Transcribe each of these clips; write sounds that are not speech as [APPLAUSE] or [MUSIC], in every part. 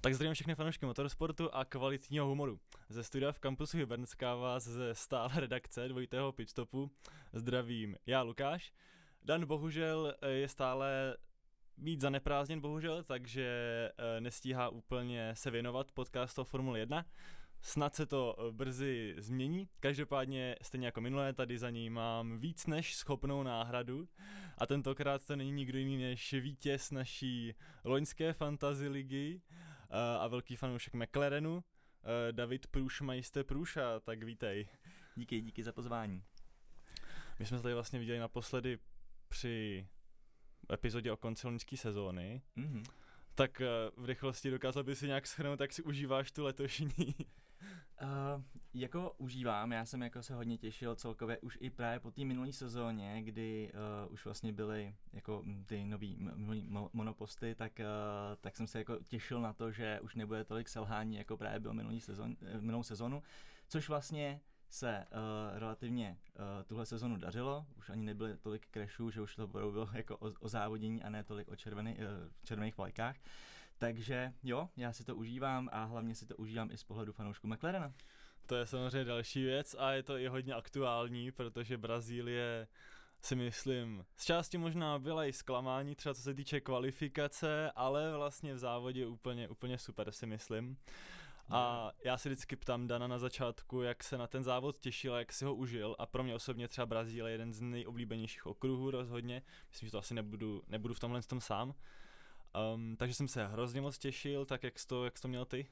Tak zdravím všechny fanoušky motorsportu a kvalitního humoru. Ze studia v kampusu Hybernská vás ze stále redakce dvojitého pitstopu zdravím já Lukáš. Dan bohužel je stále víc zaneprázdněn bohužel, takže eh, nestíhá úplně se věnovat podcastu Formule 1. Snad se to eh, brzy změní. Každopádně stejně jako minulé, tady za ní mám víc než schopnou náhradu. A tentokrát to není nikdo jiný než vítěz naší loňské fantasy ligy eh, a velký fanoušek McLarenu, eh, David Průš, majste Průša, tak vítej. Díky, díky za pozvání. My jsme se tady vlastně viděli naposledy při epizodě o konci loňské sezóny. Mm-hmm. Tak v rychlosti dokázal by si nějak schrnout, jak si užíváš tu letošní. Uh, jako užívám, já jsem jako se hodně těšil celkově už i právě po té minulé sezóně, kdy uh, už vlastně byly jako ty nový mo- monoposty, tak, uh, tak jsem se jako těšil na to, že už nebude tolik selhání, jako právě bylo minulý sezon, minulou sezonu, což vlastně se uh, relativně uh, tuhle sezonu dařilo, už ani nebyly tolik crashů, že už to bylo jako o, o závodění a ne tolik o červený, uh, červených vlajkách. Takže jo, já si to užívám a hlavně si to užívám i z pohledu fanoušku McLarena. To je samozřejmě další věc a je to i hodně aktuální, protože Brazílie si myslím, z části možná byla i zklamání, třeba co se týče kvalifikace, ale vlastně v závodě úplně, úplně super si myslím. A já si vždycky ptám Dana na začátku, jak se na ten závod těšil jak si ho užil. A pro mě osobně třeba Brazílie je jeden z nejoblíbenějších okruhů rozhodně. Myslím, že to asi nebudu, nebudu v tomhle tom sám. Um, takže jsem se hrozně moc těšil, tak jak jsi to, jak jsi to měl ty?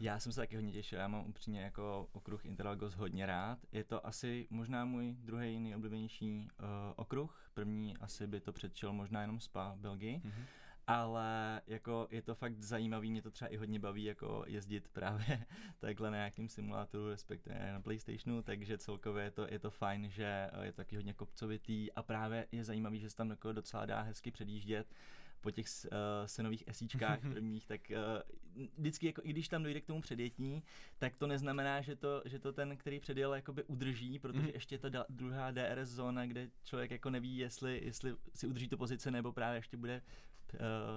Já jsem se taky hodně těšil, já mám upřímně jako okruh Interlagos hodně rád. Je to asi možná můj druhý nejoblíbenější uh, okruh. První asi by to předčil možná jenom Spa Belgii. Mm-hmm ale jako je to fakt zajímavý, mě to třeba i hodně baví jako jezdit právě [LAUGHS] takhle na nějakým simulátoru, respektive na Playstationu, takže celkově je to, je to fajn, že je to taky hodně kopcovitý a právě je zajímavý, že se tam jako docela dá hezky předjíždět po těch uh, senových esíčkách [LAUGHS] prvních, tak uh, vždycky, jako, i když tam dojde k tomu předjetí, tak to neznamená, že to, že to ten, který předjel, jakoby udrží, protože mm. ještě je to da, druhá DRS zóna, kde člověk jako neví, jestli, jestli si udrží tu pozici, nebo právě ještě bude,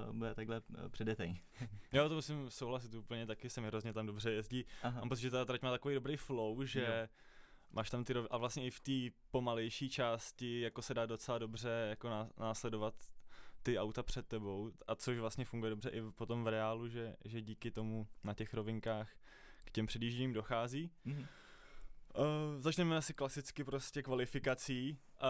uh, bude takhle předjetej. [LAUGHS] Já to musím souhlasit úplně, taky se mi hrozně tam dobře jezdí. Aha. Mám pocit, že ta trať má takový dobrý flow, že jo máš tam ty a vlastně i v té pomalejší části jako se dá docela dobře jako následovat ty auta před tebou a což vlastně funguje dobře i potom v reálu, že, že díky tomu na těch rovinkách k těm předjížděním dochází. Mm-hmm. Uh, začneme asi klasicky prostě kvalifikací uh,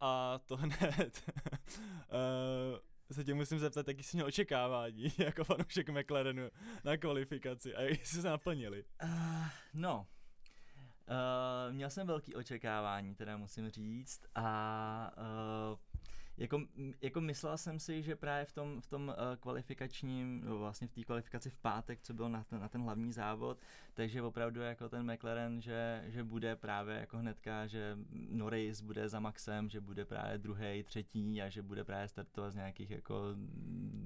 a to [LAUGHS] hned uh, se tě musím zeptat, jaký jsi měl očekávání [LAUGHS] jako fanoušek McLarenu na kvalifikaci a jak jsi se naplnili? Uh, no, uh, měl jsem velký očekávání, teda musím říct a uh, jako, jako myslel jsem si, že právě v tom, v tom uh, kvalifikačním, vlastně v té kvalifikaci v pátek, co byl na ten, na ten hlavní závod, takže opravdu jako ten McLaren, že, že bude právě jako hnedka, že Norris bude za Maxem, že bude právě druhý, třetí a že bude právě startovat z nějakých jako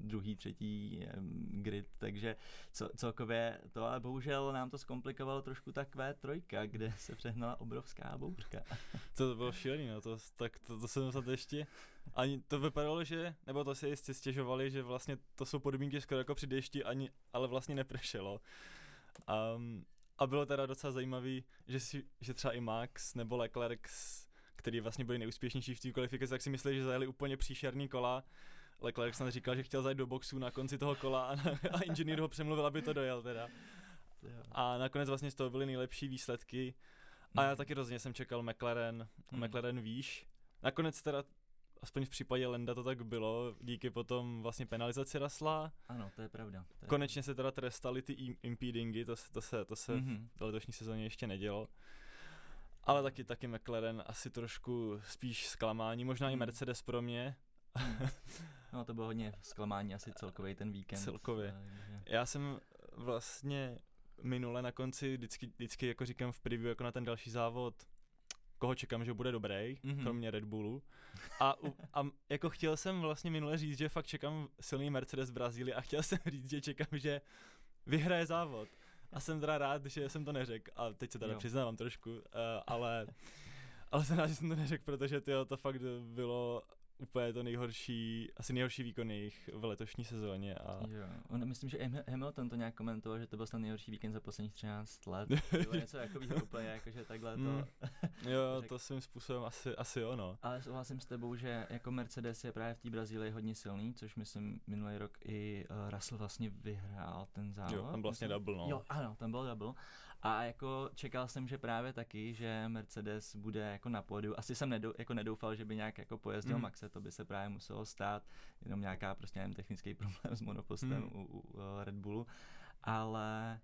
druhý, třetí grid, takže cel, celkově to, ale bohužel nám to zkomplikovalo trošku ta Q3, kde se přehnala obrovská bouřka. [LAUGHS] To bylo šílený, no, to, tak to, to jsem se ještě ani to vypadalo, že, nebo to si jistě stěžovali, že vlastně to jsou podmínky skoro jako při dešti, ani, ale vlastně nepršelo. Um, a bylo teda docela zajímavý, že, si, že třeba i Max nebo Leclerc, který vlastně byli nejúspěšnější v té kvalifikaci, tak si mysleli, že zajeli úplně příšerný kola. Leclerc snad říkal, že chtěl zajít do boxu na konci toho kola a, [LAUGHS] a inženýr ho přemluvil, aby to dojel teda. A nakonec vlastně z toho byly nejlepší výsledky. A já hmm. taky rozhodně jsem čekal McLaren, hmm. McLaren výš. Nakonec teda aspoň v případě Lenda to tak bylo, díky potom vlastně penalizaci Rasla. Ano, to je pravda. To je Konečně pravda. se teda trestali ty impedingy, to, to se, to se mm-hmm. v letošní sezóně ještě nedělo. Ale taky, taky McLaren asi trošku spíš zklamání, možná mm. i mhm. Mercedes pro mě. [LAUGHS] no to bylo hodně zklamání asi celkový ten víkend. Celkově. Já jsem vlastně minule na konci vždycky, vždycky jako říkám v preview jako na ten další závod koho čekám, že bude dobrý, mm-hmm. kromě Red Bullu. A, a jako chtěl jsem vlastně minule říct, že fakt čekám silný Mercedes v Brazílii a chtěl jsem říct, že čekám, že vyhraje závod. A jsem teda rád, že jsem to neřekl. A teď se teda jo. přiznávám trošku, uh, ale, ale jsem rád, že jsem to neřekl, protože tyjo, to fakt bylo úplně to nejhorší, asi nejhorší výkon jejich v letošní sezóně. A... Jo, on, myslím, že Hamilton to nějak komentoval, že to byl snad nejhorší víkend za posledních 13 let. [LAUGHS] Bylo něco jako úplně, jakože takhle to... Mm. jo, řek... [LAUGHS] to svým způsobem asi, asi ono. Ale souhlasím s tebou, že jako Mercedes je právě v té Brazílii hodně silný, což myslím minulý rok i uh, Russell vlastně vyhrál ten závod. Jo, tam vlastně double, no. Jo, ano, tam byl double. A jako čekal jsem, že právě taky, že Mercedes bude jako na pódiu. Asi jsem nedou, jako nedoufal, že by nějak jako pojezdil mm. Maxe, to by se právě muselo stát. Jenom nějaká prostě nevím, technický [LAUGHS] problém s monopostem mm. u, u, u Red Bullu. Ale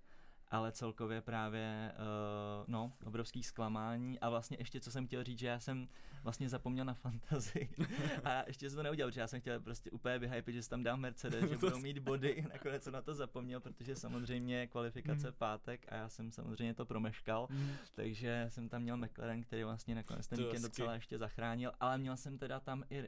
ale celkově právě, uh, no, obrovský zklamání. A vlastně ještě, co jsem chtěl říct, že já jsem vlastně zapomněl na fantazii. [LAUGHS] A ještě jsem to neudělal, protože já jsem chtěl prostě úplně vyhypit, že tam dám Mercedes, [LAUGHS] že budou mít body, [LAUGHS] nakonec jsem na to zapomněl, protože samozřejmě kvalifikace mm. pátek a já jsem samozřejmě to promeškal, mm. takže jsem tam měl McLaren, který vlastně nakonec ten víkend docela ještě zachránil, ale měl jsem teda tam i uh,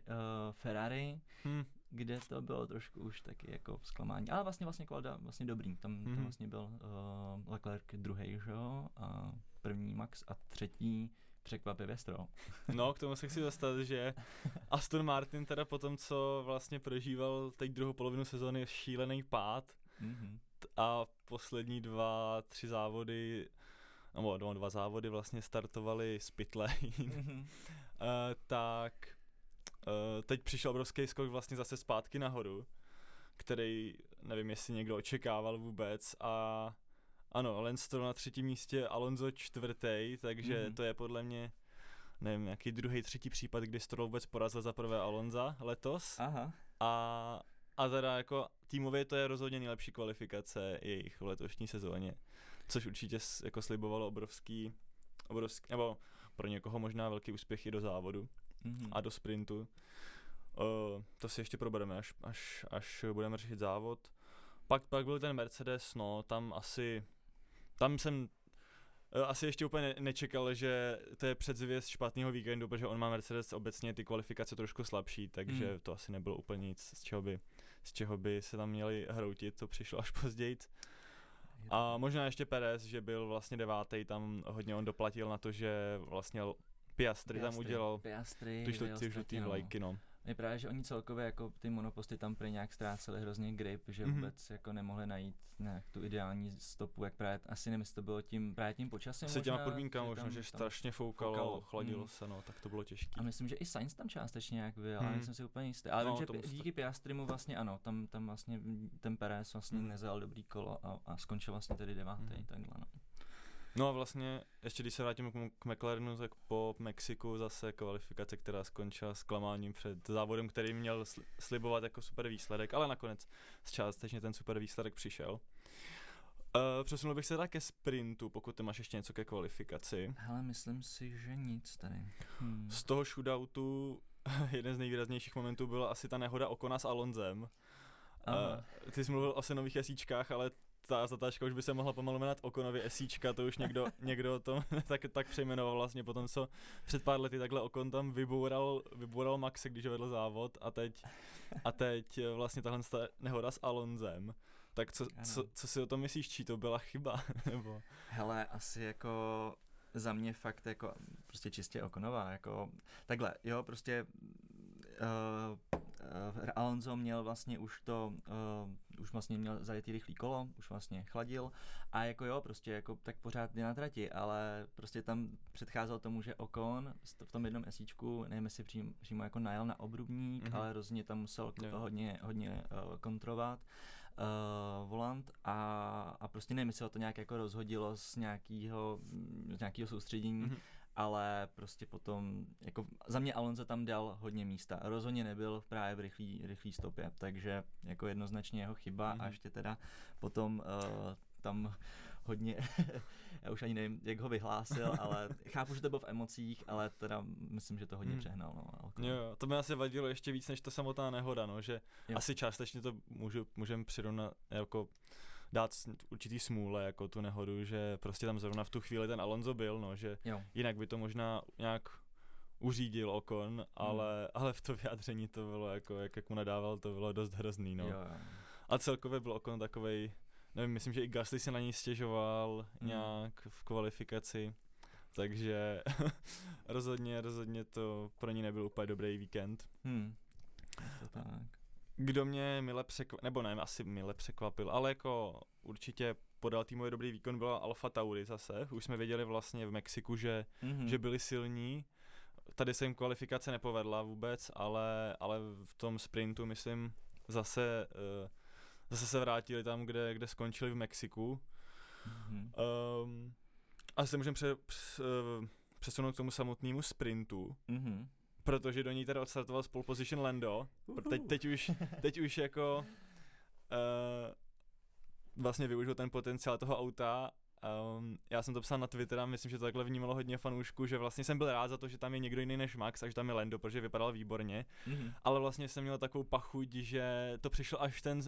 Ferrari, mm kde to bylo trošku už taky jako zklamání. Ale vlastně vlastně kvalita vlastně dobrý. Tam mm-hmm. to mhm. vlastně byl uh, Leclerc druhý, že jo? A první Max a třetí překvapivě Stroll. [LAUGHS] no, k tomu se chci dostat, že [LAUGHS] Aston Martin teda po tom, co vlastně prožíval teď druhou polovinu sezóny šílený pád mm-hmm. a poslední dva, tři závody nebo dva, dva závody vlastně startovali z pitlane, mm-hmm. uh, tak Uh, teď přišel obrovský skok vlastně zase zpátky nahoru, který nevím, jestli někdo očekával vůbec a ano, Lance na třetím místě, Alonso čtvrtý, takže mm-hmm. to je podle mě nevím, jaký druhý, třetí případ, kdy Stroll vůbec porazil za prvé Alonza letos. Aha. A, a teda jako týmově to je rozhodně nejlepší kvalifikace jejich v letošní sezóně, což určitě jako slibovalo obrovský, obrovský, nebo pro někoho možná velký úspěch i do závodu mm-hmm. a do sprintu. Uh, to si ještě probereme, až, až, až budeme řešit závod. Pak, pak byl ten Mercedes, no, tam asi, tam jsem uh, asi ještě úplně ne- nečekal, že to je předzvěst špatného víkendu, protože on má Mercedes obecně ty kvalifikace trošku slabší, takže mm. to asi nebylo úplně nic, z čeho by, z čeho by se tam měli hroutit, to přišlo až [LAUGHS] později. A možná ještě Perez, že byl vlastně devátý, tam hodně on doplatil na to, že vlastně Piastri, Piastri tam udělal Piastri, ty, žlutý, ty žlutý vlajky, no. Je právě, že oni celkově jako ty monoposty tam prý nějak ztráceli hrozně grip, že mm-hmm. vůbec jako nemohli najít nějak tu ideální stopu, jak právě, asi nevím, to bylo tím, právě tím počasím Asi těma podmínkama možná, že strašně foukalo, foukalo, chladilo mm. se, no, tak to bylo těžké. A myslím, že i Sainz tam částečně nějak byl, mm. ale mhm. nejsem si úplně jistý. Ale no, vím, že díky Piastrimu vlastně ano, tam, tam vlastně ten Perez vlastně mm. nezal dobrý kolo a, a skončil vlastně tedy devátý, mm. takhle no. No a vlastně, ještě když se vrátím k, k McLarenu, tak po Mexiku zase kvalifikace, která skončila s klamáním před závodem, který měl slibovat jako super výsledek, ale nakonec z částečně ten super výsledek přišel. Uh, přesunul bych se tak ke sprintu, pokud ty máš ještě něco ke kvalifikaci. Hele, myslím si, že nic tady. Hmm. Z toho shootoutu [LAUGHS] jeden z nejvýraznějších momentů byla asi ta nehoda Okona s Alonzem. Uh, ty jsi mluvil o senových jasíčkách, ale ta zatáčka už by se mohla pomalu jmenovat Okonově esíčka, to už někdo, [LAUGHS] někdo o tom [LAUGHS] tak, tak přejmenoval vlastně potom, co před pár lety takhle Okon tam vyboural, vyboural Maxe, když vedl závod a teď, a teď vlastně tahle nehoda s Alonzem. Tak co, co, co si o tom myslíš, čí to byla chyba? [LAUGHS] Nebo? Hele, asi jako za mě fakt jako prostě čistě Okonová, jako takhle, jo, prostě uh, uh, Alonso měl vlastně už to, uh, už vlastně měl zajetý rychlý kolo, už vlastně chladil a jako jo, prostě jako tak pořád je na trati, ale prostě tam předcházel tomu, že Okon v tom jednom esíčku, nevím jestli přímo, přímo jako najel na obrubník, mm-hmm. ale rozhodně tam musel yeah. hodně, hodně uh, kontrovat uh, volant a, a prostě nevím, jestli ho to nějak jako rozhodilo z nějakého, z nějakého soustředění, mm-hmm ale prostě potom, jako za mě Alonso tam dal hodně místa. Rozhodně nebyl právě v rychlý, rychlý stopě, takže jako jednoznačně jeho chyba mm. a ještě teda potom uh, tam hodně, [LAUGHS] já už ani nevím, jak ho vyhlásil, ale chápu, že to bylo v emocích, ale teda myslím, že to hodně hmm. přehnal. No, jo, to mi asi vadilo ještě víc než ta samotná nehoda, no, že jo. asi částečně to můžu, můžeme přirovnat jako dát určitý smůle, jako tu nehodu, že prostě tam zrovna v tu chvíli ten Alonso byl, no, že jo. jinak by to možná nějak uřídil Okon, hmm. ale, ale v to vyjádření to bylo jako, jak, jak mu nadával, to bylo dost hrozný, no. Jo, jo. A celkově byl Okon takovej, nevím, myslím, že i Gasly se na něj stěžoval hmm. nějak v kvalifikaci, takže [LAUGHS] rozhodně, rozhodně to pro ní nebyl úplně dobrý víkend. Hmm. To tak. Kdo mě mile překvapil, nebo ne, asi mile překvapil, ale jako určitě podal týmový dobrý výkon byla Alfa Tauri zase. Už jsme věděli vlastně v Mexiku, že, Mhm. že byli silní. Tady se jim kvalifikace nepovedla vůbec, ale, ale v tom sprintu, myslím, zase, uh, zase se vrátili tam, kde, kde skončili v Mexiku. Mhm. Um, a se můžeme pře, přes, uh, přesunout k tomu samotnému sprintu, Mhm. Protože do ní teda odstartoval z pole position Lando. Teď, teď, už, [LAUGHS] teď už jako uh, vlastně využil ten potenciál toho auta. Um, já jsem to psal na Twitter a myslím, že to takhle vnímalo hodně fanoušků, že vlastně jsem byl rád za to, že tam je někdo jiný než Max a že tam je Lando, protože vypadal výborně, Mhm. ale vlastně jsem měl takovou pachuť, že to přišlo až ten,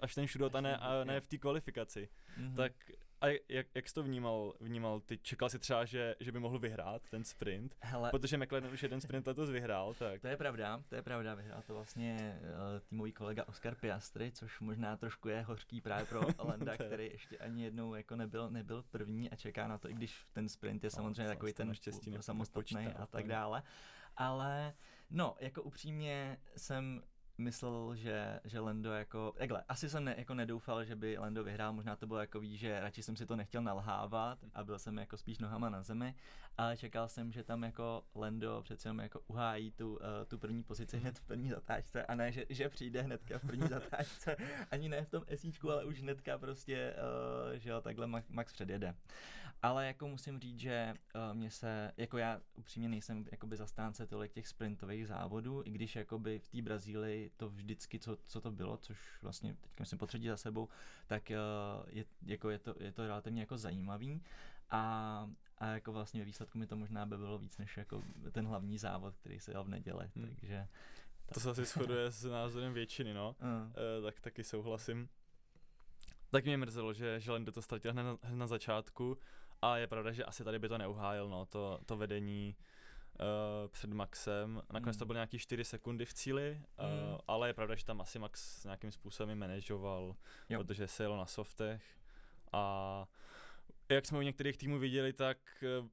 až ten šudot a ne, a ne v té kvalifikaci. Mhm. Tak a jak, jak jsi to vnímal, vnímal ty? Čekal jsi třeba, že, že by mohl vyhrát ten sprint? Hele, Protože McLaren už jeden sprint letos vyhrál, tak. To je pravda, to je pravda, vyhrál to vlastně uh, týmový kolega Oscar Piastri, což možná trošku je hořký právě pro [LAUGHS] Landa, který ještě ani jednou jako nebyl, nebyl první a čeká na to, i když ten sprint je No, samozřejmě to takový se ten samostatný a tak dále. Ale no, jako upřímně jsem myslel, že, že Lando jako, takhle, asi jsem ne, jako nedoufal, že by Lando vyhrál, možná to bylo jako ví, že radši jsem si to nechtěl nalhávat a byl jsem jako spíš nohama na zemi, ale čekal jsem, že tam jako Lando přece jenom jako uhájí tu, uh, tu první pozici hned v první zatáčce a ne, že, že přijde hnedka v první zatáčce, ani ne v tom esíčku, ale už hnedka prostě, uh, že jo, takhle Max, Max předjede. Ale jako musím říct, že uh, mě se, jako já upřímně nejsem jakoby zastánce tolik těch sprintových závodů, i když jakoby v té Brazílii to vždycky, co, co to bylo, což vlastně teďka myslím potřetí za sebou, tak uh, je, jako je, to, je to relativně jako zajímavý a, a jako vlastně ve výsledku mi to možná by bylo víc než jako ten hlavní závod, který se jel v neděli, Hmm. takže... To se asi shoduje [LAUGHS] s názorem většiny, no. Uh, E, tak taky souhlasím. Tak mě mrzelo, že, že Lando to ztratil hned na, hned na začátku a je pravda, že asi tady by to neuhájil, no, to, to vedení uh, před Maxem. Nakonec Mm. to byly nějaký 4 sekundy v cíli, uh, Mm. ale je pravda, že tam asi Max nějakým způsobem manažoval, Jo. protože se jelo na softech a jak jsme u některých týmů viděli, tak uh,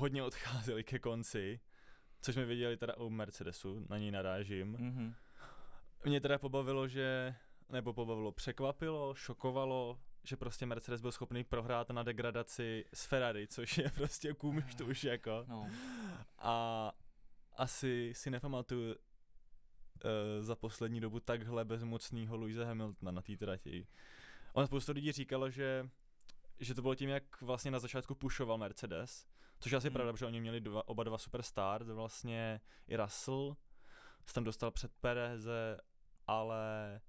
hodně odcházeli ke konci, což jsme viděli teda u Mercedesu, na něj narážím. mhm. Mě teda pobavilo, že, nebo pobavilo, překvapilo, šokovalo, že prostě Mercedes byl schopný prohrát na degradaci s Ferrari, což je prostě kůmiš to už jako. No. A asi si nepamatuju uh, za poslední dobu takhle bezmocnýho Louise Hamiltona na té trati. On spoustu lidí říkalo, že že to bylo tím, jak vlastně na začátku pushoval Mercedes, což je asi Hmm. pravda, protože oni měli dva, oba dva superstar, vlastně i Russell se tam dostal před Pereze, ale,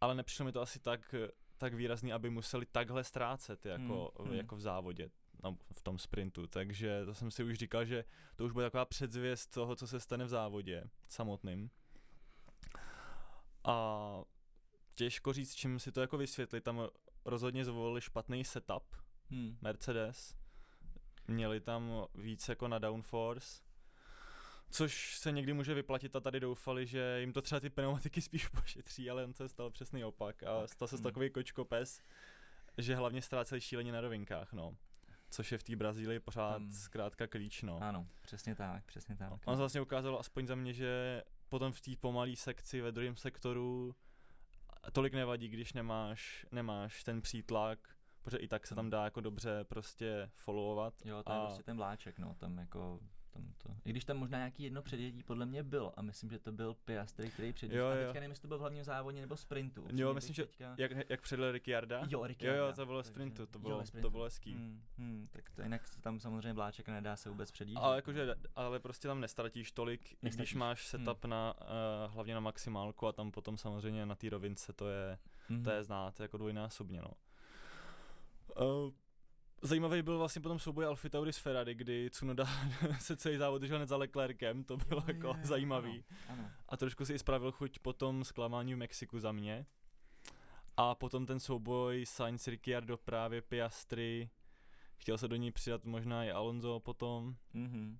ale nepřišlo mi to asi tak, tak výrazný, aby museli takhle ztrácet jako, Hmm, hmm. jako v závodě, no, v tom sprintu, takže to jsem si už říkal, že to už bude taková předzvěst toho, co se stane v závodě samotným. A těžko říct, čím si to jako vysvětlit, tam rozhodně zvolili špatný setup Hmm. Mercedes, měli tam víc jako na downforce, což se někdy může vyplatit a tady doufali, že jim to třeba ty pneumatiky [LAUGHS] spíš pošetří, ale on se stal přesný opak a stal se Hmm. takový kočkopes, že hlavně ztráceli šíleně na rovinkách, no. Což je v té Brazílii pořád Tam- zkrátka klíč, no. Ano, přesně tak, přesně tak. On se vlastně ukázalo aspoň za mě, že potom v té pomalé sekci ve druhém sektoru tolik nevadí, když nemáš, nemáš ten přítlak, protože i tak se tam dá jako dobře prostě followovat. Jo, to je a prostě ten vláček, no, tam jako, tam to, i když tam možná nějaký jedno předjetí podle mě byl a myslím, že to byl Piastri, který předjezdil, Jo, a jo. teďka nevím, jestli to byl v hlavním závodě nebo sprintu. upřímně jo, myslím, že teďka... jak, jak předjel Ricciarda? Jo, jo, Ricciarda, jo, to bylo takže- sprintu, to jo, bylo, ve to sprintu. bylo hezký. Hmm, hmm, tak to jinak se tam samozřejmě vláček nedá se vůbec předjíždět. Ale jakože, ale prostě tam nestratíš tolik, i když máš setup na, uh, hlavně na maximálku a tam potom samozřejmě na té rovince to je, Mhm. to je znát jako dvojnásobně, no. Uh, Zajímavý byl vlastně potom souboj Alfy Tauri s Ferrari, kdy Tsunoda [LAUGHS] se celý závod držel hned za Leclerkem, to bylo Jo, jako jo, jo, zajímavý. Ano, ano. A trošku si i spravil chuť potom zklamání v Mexiku za mě. A potom ten souboj Sainz Ricciardo právě Piastri, chtěl se do ní přidat možná i Alonso potom. Mhm.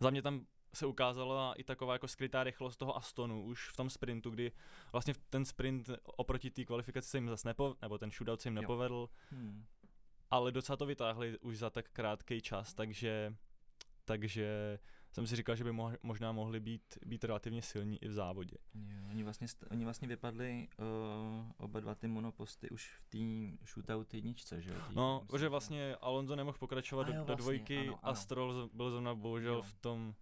Za mě tam se ukázala i taková jako skrytá rychlost toho Astonu už v tom sprintu, kdy vlastně ten sprint oproti té kvalifikaci se jim zase nepo, nebo ten shootout se jim nepovedl Hmm. Ale docela to vytáhli už za tak krátký čas, takže, takže jsem si říkal, že by mo- možná mohli být, být relativně silní i v závodě. Jo, oni, vlastně, oni vlastně vypadli uh, oba dva ty monoposty už v té shootout jedničce, že jo? No, protože vlastně Alonso nemohl pokračovat do, jo, do vlastně, dvojky ano, a ano. Stroll byl zrovna bohužel Jo. v tom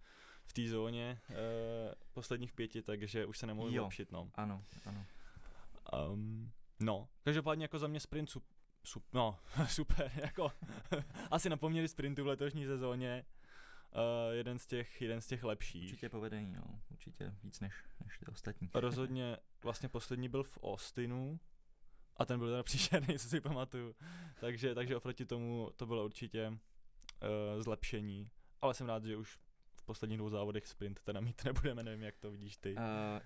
v té zóně uh, posledních pěti, takže už se nemohl Jo. zlepšit, no. Ano, ano. Um, no, každopádně jako za mě sprint sup, no, [LAUGHS] super, jako [LAUGHS] asi napomněli sprintu v letošní sezóně. Uh, jeden z těch, jeden z těch lepších. Určitě povedení, no. Určitě víc než, než ty ostatní. [LAUGHS] Rozhodně vlastně poslední byl v Austinu a ten byl teda příšerný, co si pamatuju. Takže, takže oproti tomu to bylo určitě uh, zlepšení. Ale jsem rád, že už posledních dvou závodech sprint teda mít [LAUGHS] nebudeme, nevím, jak to vidíš ty. Uh,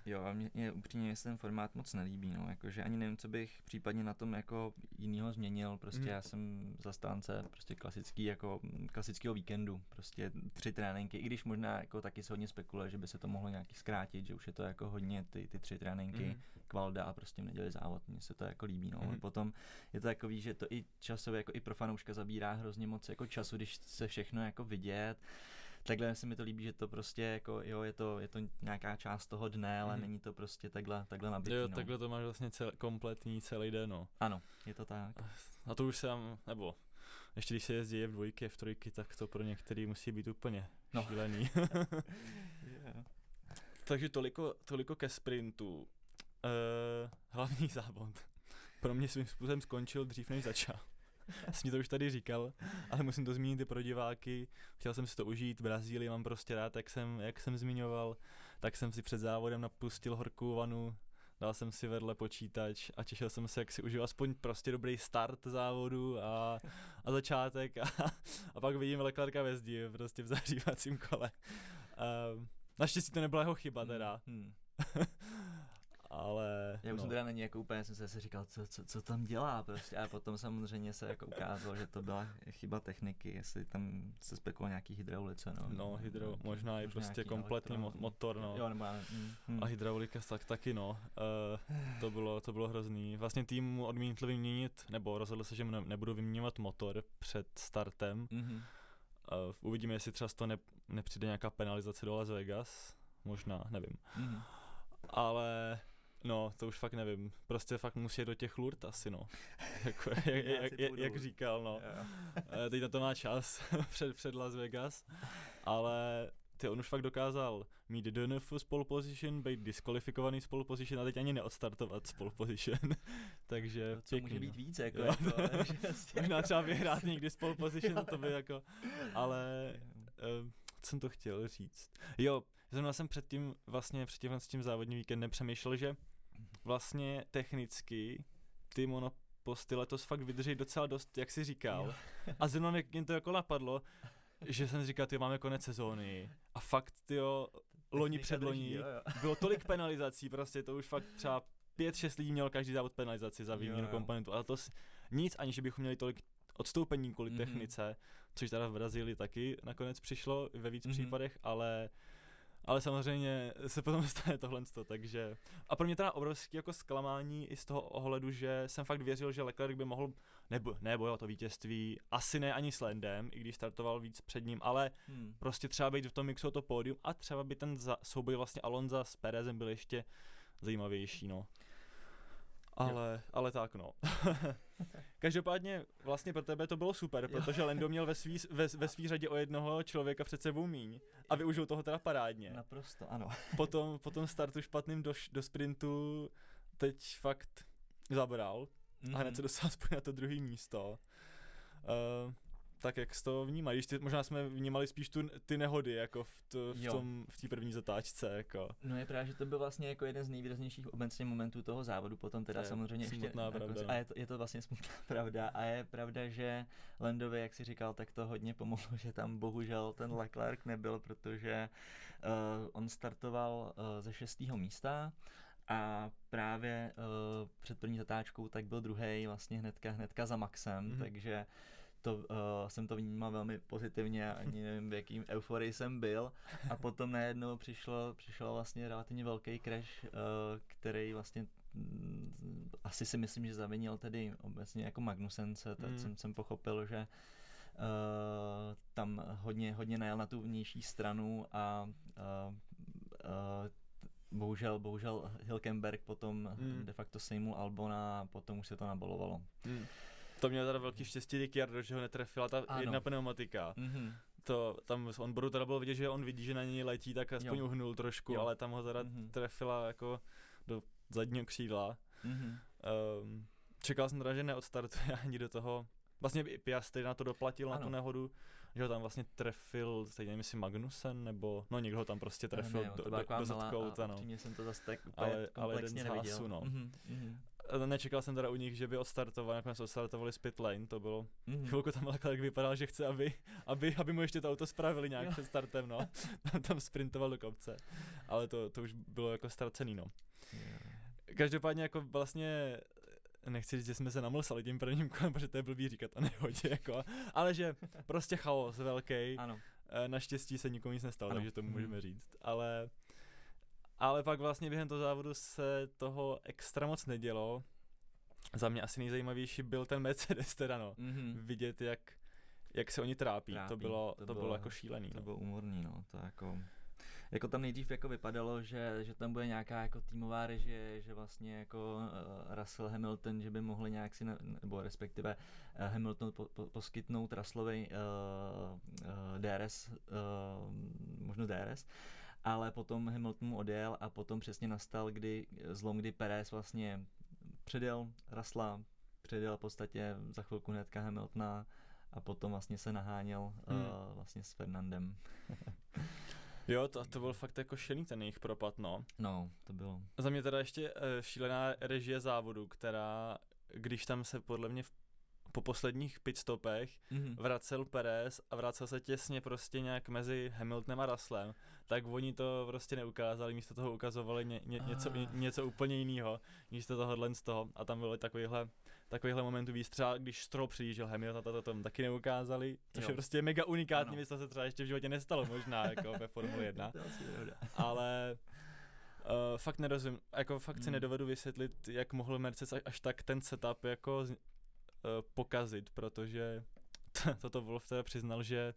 jo, a mě, mě upřímně se ten formát moc nelíbí, no, jakože ani nevím, co bych případně na tom jako jinýho změnil, prostě Mhm. já jsem zastánce prostě klasický, jako mm, klasického víkendu, prostě tři tréninky, i když možná jako taky se hodně spekuluje, že by se to mohlo nějaký zkrátit, že už je to jako hodně ty, ty tři tréninky, Mhm. kvalda a prostě v neděli závod, mně se to jako líbí, no, ale Mhm. potom je to takový, že to i časově jako i pro fanouška zabírá hrozně moc jako času, když se všechno jako vidět, takhle se mi to líbí, že to prostě jako, jo, je to, je to nějaká část toho dne, ale Mhm. není to prostě takhle, takhle nabitý, Jo, no. takhle to máš vlastně cel, kompletní celý den, no. Ano, je to tak. A to už jsem, nebo ještě když se jezdí je v dvojky, v trojky, tak to pro některý musí být úplně No. no. šílený. [LAUGHS] [LAUGHS] Takže toliko, toliko ke sprintu. Uh, hlavní [LAUGHS] závod. Pro mě svým způsobem skončil dřív, než začal. [LAUGHS] Jsem to už tady říkal, ale musím to zmínit i pro diváky. Chtěl jsem si to užít, Brazílii mám prostě rád, jak jsem, jak jsem zmiňoval. Tak jsem si před závodem napustil horkou vanu, dal jsem si vedle počítač a těšil jsem se, jak si užiju aspoň prostě dobrý start závodu a, a začátek [LAUGHS] a, a pak vidím Leclerca ve zdi, prostě v zahřívacím kole. Um, naštěstí to nebyla jeho chyba teda, Hmm. [LAUGHS] ale Já už no. jsem teda není jako úplně, jsem se si říkal, co, co, co tam dělá prostě a potom samozřejmě se jako ukázalo, že to byla chyba techniky, jestli tam se spekulo nějaký hydraulice, no. No, hydro, Nějaký- možná i možná prostě kompletní mo- elektro- motor, no. Jo, nebo mm, mm. A hydraulika tak taky no. Uh, to, bylo, to bylo hrozný. Vlastně tým mu odmítl vyměnit, nebo rozhodl se, že ne, nebudu vyměňovat motor před startem. Mhm. Uh, uvidíme, jestli třeba z toho ne, nepřijde nějaká penalizace do Las Vegas. Možná, nevím. Mhm. Ale no, to už fakt nevím. Prostě fakt musí do těch lurt asi no. [LAUGHS] jako, jak, jak, jak, jak, říkal no. Eh, Teď na to má čas [LAUGHS] před, před Las Vegas. Ale ty on už fakt dokázal mít DNF z pole position, být diskvalifikovaný z pole position a teď ani neodstartovat z pole position. [LAUGHS] Takže To, co pěkný, může být no. víc, jako, Jo. jako ale že prostě- Možná třeba vyhrát někdy z pole position, to by jako, ale uh, co jsem to chtěl říct. Jo, zrovna jsem předtím, vlastně před tímhle s tím závodním víkendem přemýšlel, že vlastně technicky ty monoposty letos fakt vydrží docela dost, jak jsi říkal. A zrovna mě to jako napadlo, že jsem říkal, ty máme konec sezóny a fakt, jo, loni předloni drží, jo, jo. bylo tolik penalizací, prostě to už fakt třeba pět, šest lidí mělo každý závod penalizaci za Jo, výměnu jo. komponentu, ale to nic, aniž bychom měli tolik odstoupení kvůli Mhm. mm-hmm. technice, což teda v Brazílii taky nakonec přišlo ve víc Mhm. mm-hmm. případech, ale ale samozřejmě se potom [LAUGHS] stane tohle, takže... A pro mě teda obrovský jako zklamání i z toho ohledu, že jsem fakt věřil, že Leclerc by mohl, nebo, nebo jo, to vítězství, asi ne ani s Landem, i když startoval víc před ním, ale Hmm. prostě třeba být v tom mixu o to pódium a třeba by ten za, souboj vlastně Alonza s Perezem byl ještě zajímavější, no. Ale, ale tak no. [LAUGHS] Každopádně vlastně pro tebe to bylo super, protože Lando měl ve svý, ve, ve svý řadě o jednoho člověka před sebou míň a využil toho teda parádně. Naprosto, ano. [LAUGHS] Potom, potom startu špatným do, do sprintu teď fakt zabral a hned se dostal aspoň na to druhé místo. Uh, tak jak jsi to vnímají? Ty, možná jsme vnímali spíš tu, ty nehody, jako v, to, v Jo. tom, v té první zatáčce, jako. No je právě, že to byl vlastně jako jeden z nejvýraznějších obecně momentů toho závodu, potom teda je samozřejmě ještě smutná na pravda, no. a je to, je to vlastně smutná [LAUGHS] pravda a je pravda, že Landovi, jak si říkal, tak to hodně pomohlo, [LAUGHS] že tam bohužel ten Leclerc nebyl, protože uh, on startoval uh, ze šestého místa a právě uh, před první zatáčkou tak byl druhý vlastně hnedka, hnedka za Maxem, Mhm. takže to, uh, jsem to vnímal velmi pozitivně, ani nevím, v jakým euforii jsem byl. A potom najednou přišlo, přišel vlastně relativně velký crash, uh, který vlastně mm, asi si myslím, že zavinil tedy obecně jako Magnusen, tak mm. jsem, jsem pochopil, že uh, tam hodně, hodně najel na tu vnější stranu a uh, uh, bohužel, bohužel Hilkenberg potom mm. de facto sejmul Albona a potom už se to nabolovalo. Mm. To měl teda velký štěstí Ricciardo, že ho netrefila ta ano. jedna pneumatika. Mm-hmm. To, tam z onboardu teda bylo vidět, že on vidí, že na něj letí, tak aspoň jo. uhnul trošku, jo. ale tam ho teda mm-hmm. trefila jako do zadního křídla. Mm-hmm. Um, čekal jsem teda, že neodstartuje [LAUGHS] ani do toho. Vlastně Piastri na to doplatil, ano. na tu nehodu, že ho tam vlastně trefil, teď nevím jestli Magnusen, nebo no někdo ho tam prostě trefil ne, ne, do, do, do zadkouta, no. jsem to zase tak ale, ale jeden z hásů, no. Mm-hmm. Nečekal jsem teda u nich, že by odstartovali, nakonec odstartovali z pit lane, to bylo, mm-hmm. chvilku tam Leclerc vypadal, že chce, aby, aby, aby mu ještě to auto spravili nějak před startem, no. [LAUGHS] tam, tam sprintoval do kopce, ale to, to už bylo jako ztracený, no. Každopádně jako vlastně nechci říct, že jsme se namlsali tím prvním kolem, protože to je blbý říkat a nehodě, jako, ale že prostě chaos velký. Ano. Eh, naštěstí se nikomu nic nestalo, ano. takže to můžeme mhm. říct. Ale, ale pak vlastně během toho závodu se toho extra moc nedělo. Za mě asi nejzajímavější byl ten Mercedes teda, no. Mm-hmm. Vidět, jak, jak se oni trápí. trápí. To, bylo, to, to bylo, bylo jako šílený. To no. bylo umorný, no. To jako jako tam nejdřív jako vypadalo, že, že tam bude nějaká jako týmová režie, že vlastně jako uh, Russell Hamilton, že by mohli nějak si, ne, nebo respektive uh, Hamilton po, po, poskytnout Russellovi uh, uh, DRS, uh, možno DRS, ale potom Hamilton mu odjel a potom přesně nastal kdy, zlom, kdy Perez vlastně předjel Rasla, předjel v podstatě za chvilku hnedka Hamiltona a potom vlastně se naháněl hmm. uh, vlastně s Fernandem. [LAUGHS] Jo, to, to byl fakt jako šilný ten jejich propad, no. No, to bylo. Za mě teda ještě uh, šílená režie závodu, která, když tam se podle mě v po posledních pitstopech mm-hmm. vracel Perez a vracel se těsně prostě nějak mezi Hamiltonem a Russellem, tak oni to prostě neukázali, místo toho ukazovali ně, ně, něco, ně, něco úplně jiného, místo tohohle z toho a tam byly takovýhle, takovýhle momentů výstřel, když Stroll přijížděl Hamilton, to, to tam taky neukázali, což jo. je prostě mega unikátní věc, to se třeba ještě v životě nestalo možná jako ve Formule [LAUGHS] 1, ale Uh, fakt nerozumím, jako fakt si hmm. nedovedu vysvětlit, jak mohl Mercedes až tak ten setup jako Eh, pokazit, protože [LAUGHS] toto Wolf teda přiznal, že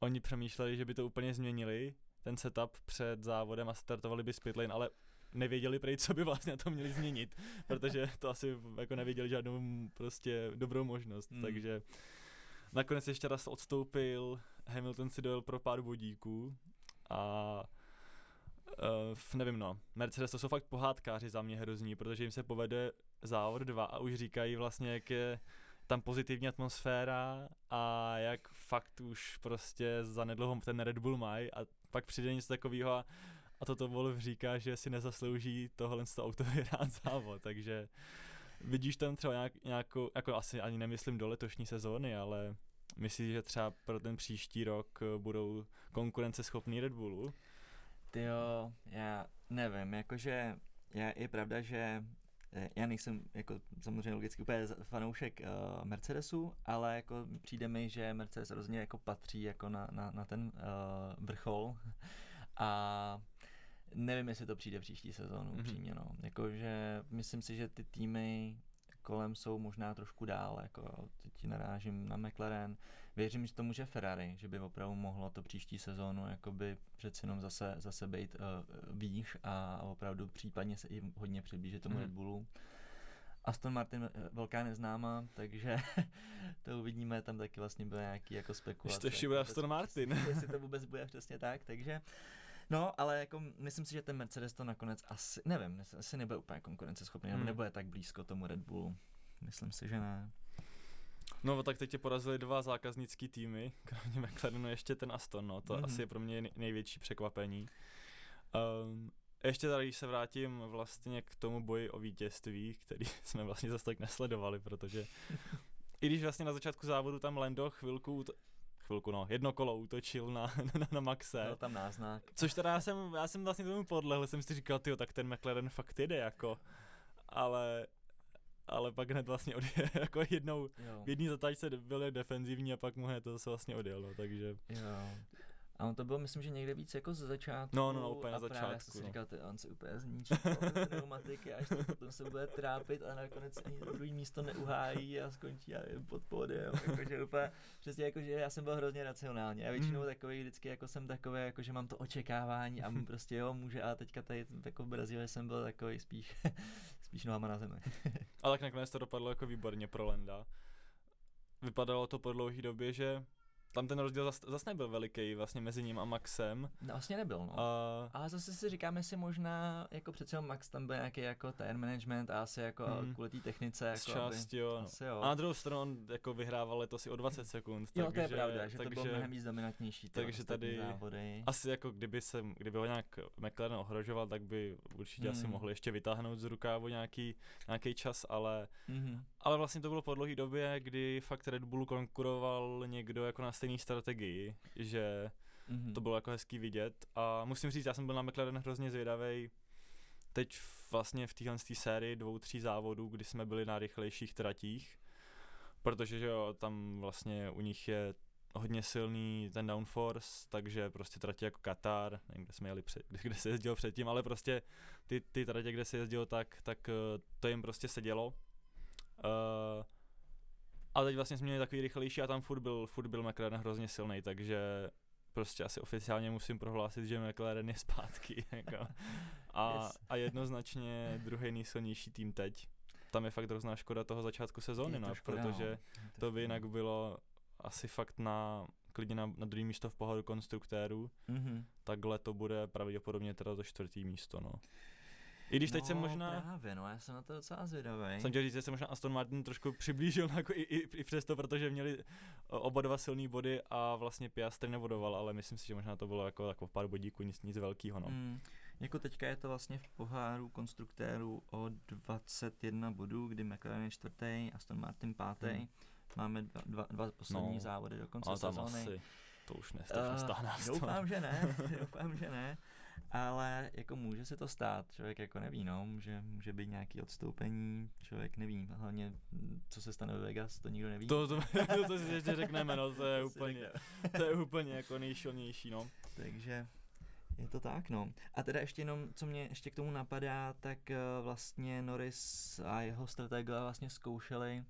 oni přemýšleli, že by to úplně změnili, ten setup před závodem a startovali by spitlane, ale nevěděli prej, co by vlastně to měli změnit, protože to asi jako nevěděli žádnou prostě dobrou možnost, hmm. takže nakonec ještě raz odstoupil, Hamilton si dojel pro pár vodíků a Uh, nevím no, Mercedes to jsou fakt pohádkáři za mě hrozní, protože jim se povede závod 2 a už říkají vlastně, jak je tam pozitivní atmosféra a jak fakt už prostě za nedlouho ten Red Bull mají a pak přijde něco takového a, a toto Wolf říká, že si nezaslouží tohle z toho auto vyhrát [LAUGHS] závod, takže vidíš tam třeba nějak, nějakou, jako asi ani nemyslím do letošní sezóny, ale myslíš, že třeba pro ten příští rok budou konkurenceschopný Red Bullu? Ty jo, já nevím, jakože já, je pravda, že eh, já nejsem jako samozřejmě logicky úplně fanoušek uh, Mercedesu, ale jako přijde mi, že Mercedes rozhodně jako patří jako na, na, na ten uh, vrchol a nevím, jestli to přijde příští sezónu, mm-hmm. přímě, no. Jakože myslím si, že ty týmy kolem jsou možná trošku dál, jako teď narážím na McLaren. Věřím že tomu, že Ferrari, že by opravdu mohlo to příští sezónu jakoby přeci jenom zase, zase být uh, výš a opravdu případně se i hodně přiblížit tomu hmm. Red Bullu. Aston Martin eh, velká neznáma, takže [LAUGHS] to uvidíme, tam taky vlastně byly nějaký jako spekulace. Ještě bude Aston Martin. Jestli to vůbec bude přesně tak, takže No, ale jako myslím si, že ten Mercedes to nakonec asi, nevím, asi nebude úplně konkurenceschopný, hmm. nebude tak blízko tomu Red Bullu. Myslím si, že ne. No tak teď tě porazili dva zákaznický týmy, kromě McLarenu ještě ten Aston, no, to mm-hmm. asi je pro mě největší překvapení. Um, ještě tady, když se vrátím vlastně k tomu boji o vítězství, který [LAUGHS] jsme vlastně zase tak nesledovali, protože [LAUGHS] i když vlastně na začátku závodu tam Lando chvilku chvilku, no, jedno kolo útočil na, [LAUGHS] na, na Maxe. Byl tam náznak. Což teda já jsem, já jsem vlastně tomu podlehl, jsem si říkal, tyjo, tak ten McLaren fakt jde, jako. Ale, ale pak hned vlastně odjel, [LAUGHS] jako jednou, jo. v jedné zatáčce byl defenzivní a pak mu hned to zase vlastně odjel, no, takže. Jo. A on to byl, myslím, že někde víc jako ze začátku. No, no, no úplně na a právě začátku. jsem si no. říkal, ty, on se úplně zničí [LAUGHS] pneumatiky, až to potom se bude trápit a nakonec ani druhý místo neuhájí a skončí já nevím, pod pódiem. Jakože úplně, přesně jakože já jsem byl hrozně racionální. A většinou Mm. takový vždycky jako jsem takový, jako že mám to očekávání a prostě jo, může, a teďka tady jako v Brazílii jsem byl takový spíš, [LAUGHS] spíš nohama na zemi. Ale tak nakonec to dopadlo jako výborně pro Lenda. Vypadalo to po dlouhé době, že tam ten rozdíl zas, zas nebyl veliký vlastně mezi ním a Maxem. No, vlastně nebyl, no. A Ale zase si říkáme si možná, jako přece Max tam byl nějaký jako ten management a asi jako Mhm. kvůli té technice. z Jako části jo, no. Asi jo. A na druhou stranu on jako vyhrával letos i o 20 sekund. jo, takže, to je pravda, že takže to bylo mnohem víc dominantnější. ty takže tady Závody. Asi jako kdyby se, kdyby ho nějak McLaren ohrožoval, tak by určitě asi Hmm. mohli ještě vytáhnout z rukávu nějaký, nějaký čas, ale, Mhm. ale vlastně to bylo po dlouhé době, kdy fakt Red Bullu konkuroval někdo jako na stejné strategii, že Mhm. to bylo jako hezký vidět a musím říct, já jsem byl na McLaren hrozně zvědavý teď vlastně v téhle té sérii dvou, tří závodů, kdy jsme byli na rychlejších tratích, protože že jo, tam vlastně u nich je hodně silný ten downforce, takže prostě tratě jako Katar, nevím, kde jsme jeli před, kde, kde se jezdilo předtím, ale prostě ty, ty tratě, kde se jezdilo, tak, tak eh, to jim prostě sedělo. Uh, a teď vlastně jsme měli takový rychlejší a tam furt byl, furt byl McLaren hrozně silný, takže prostě asi oficiálně musím prohlásit, že McLaren je zpátky. [LAUGHS] Jako. A, Yes. a jednoznačně druhý nejsilnější tým teď. Tam je fakt hrozná škoda toho začátku sezóny, to no, škoda, protože Je to by škoda. jinak bylo asi fakt na klidně na, na druhý místo v pohodu konstruktérů, Mhm. takhle to bude pravděpodobně teda to čtvrtý místo, no. I když teď no, jsem možná, Právě, no, já jsem na to docela zvědavý. jsem chtěl říct, že se možná Aston Martin trošku přiblížil jako i, i, i přesto, protože měli oba dva silný body a vlastně Piastri nevodoval, ale myslím si, že možná to bylo jako, jako pár bodíků, nic, nic velkého, no. Mm, jako teďka je to vlastně v poháru konstruktérů o 21 bodů, kdy McLaren je čtvrtý, Aston Martin pátý. Hmm. Máme dva, dva, dva poslední No, závody do konce sezóny. asi to už ne, to už Eh, doufám, že ne, [LAUGHS] doufám, že ne. Ale jako může se to stát, člověk jako neví, no, může, může být nějaký odstoupení, člověk neví, hlavně co se stane ve Vegas, to nikdo neví. To, to, to, [LAUGHS] to si ještě řekneme, no, to je úplně, to je úplně jako nejšilnější, no. Takže je to tak, no. A teda ještě jenom, co mě ještě k tomu napadá, tak uh, vlastně Norris a jeho strategové vlastně zkoušeli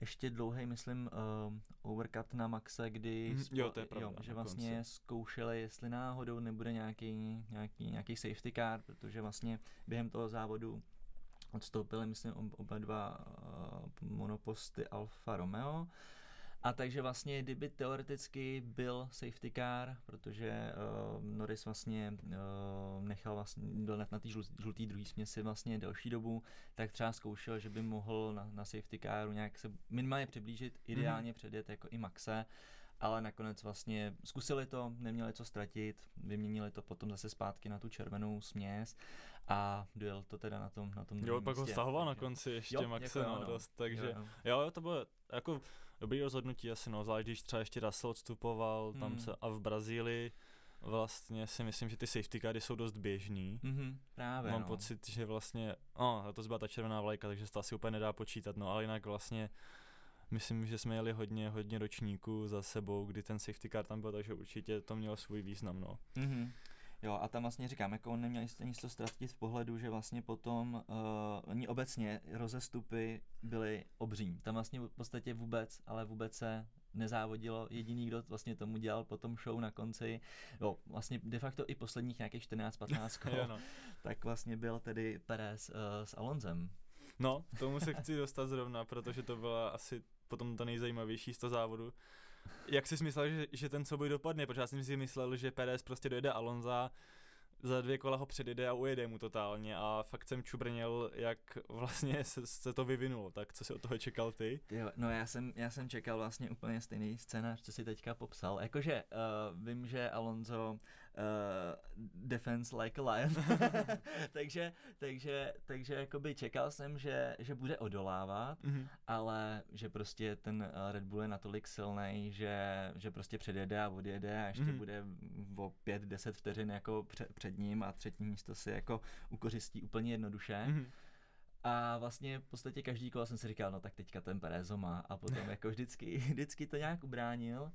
ještě dlouhý, myslím, uh, overcut na Maxe, kdy Mhm, spo- jo, to je pravda, že na vlastně konci. zkoušeli, jestli náhodou nebude nějaký, nějaký, nějaký safety car, protože vlastně během toho závodu odstoupili, myslím, ob- oba dva uh, monoposty Alfa Romeo. A takže vlastně, kdyby teoreticky byl safety car, protože uh, Norris vlastně uh, nechal vlastně, byl na, na té žl- žlutý druhý směsi vlastně delší dobu, tak třeba zkoušel, že by mohl na, na safety caru nějak se minimálně přiblížit, ideálně mm-hmm. předjet jako i Maxe, ale nakonec vlastně zkusili to, neměli co ztratit, vyměnili to potom zase zpátky na tu červenou směs a dojel to teda na tom, na tom Jo, pak ho místě, stahoval na konci ještě Jo, Maxe, jako jo, no, no. dost, takže Jo, jo. jo, jo, to bylo jako dobrý rozhodnutí asi, no, zvlášť když třeba ještě Russell odstupoval, tam Hmm. se, a v Brazílii vlastně si myslím, že ty safety cary jsou dost běžný. Mhm, právě, Mám no. pocit, že vlastně, no, to byla ta červená vlajka, takže se to asi úplně nedá počítat, no, ale jinak vlastně myslím, že jsme jeli hodně, hodně ročníků za sebou, kdy ten safety car tam byl, takže určitě to mělo svůj význam, no. Mhm. Jo, a tam vlastně říkám, jako on neměl nic- nic to ztratit v pohledu, že vlastně potom uh, oni obecně rozestupy byly obří. Tam vlastně v podstatě vůbec, ale vůbec se nezávodilo. Jediný, kdo vlastně tomu dělal potom show na konci, jo, vlastně de facto i posledních nějakých 14-15 [LAUGHS] kol, no. tak vlastně byl tedy Perez uh, s Alonzem. No, k tomu se chci dostat zrovna, protože to byla asi potom to nejzajímavější z toho závodu. Jak jsi myslel, že, že ten souboj dopadne? Protože já jsem si myslel, že Perez prostě dojede Alonza, za dvě kola ho předjede a ujede mu totálně a fakt jsem čubrněl, jak vlastně se, se to vyvinulo. Tak co si od toho čekal ty? Jo, no já jsem, já jsem čekal vlastně úplně stejný scénář, co si teďka popsal. Jakože uh, vím, že Alonso defense like a lion, [LAUGHS] [LAUGHS] takže, takže, takže jakoby čekal jsem, že, že bude odolávat, Mhm. ale že prostě ten eh, Red Bull je natolik silný, že, že prostě předjede a odjede a ještě Mhm. bude o 5-10 vteřin jako před, před ním a třetí místo si jako ukořistí úplně jednoduše. Mhm. A vlastně v podstatě každý kolo jsem si říkal, no tak teďka ten Perez ho má a potom [LAUGHS] jako vždycky, vždycky to nějak ubránil.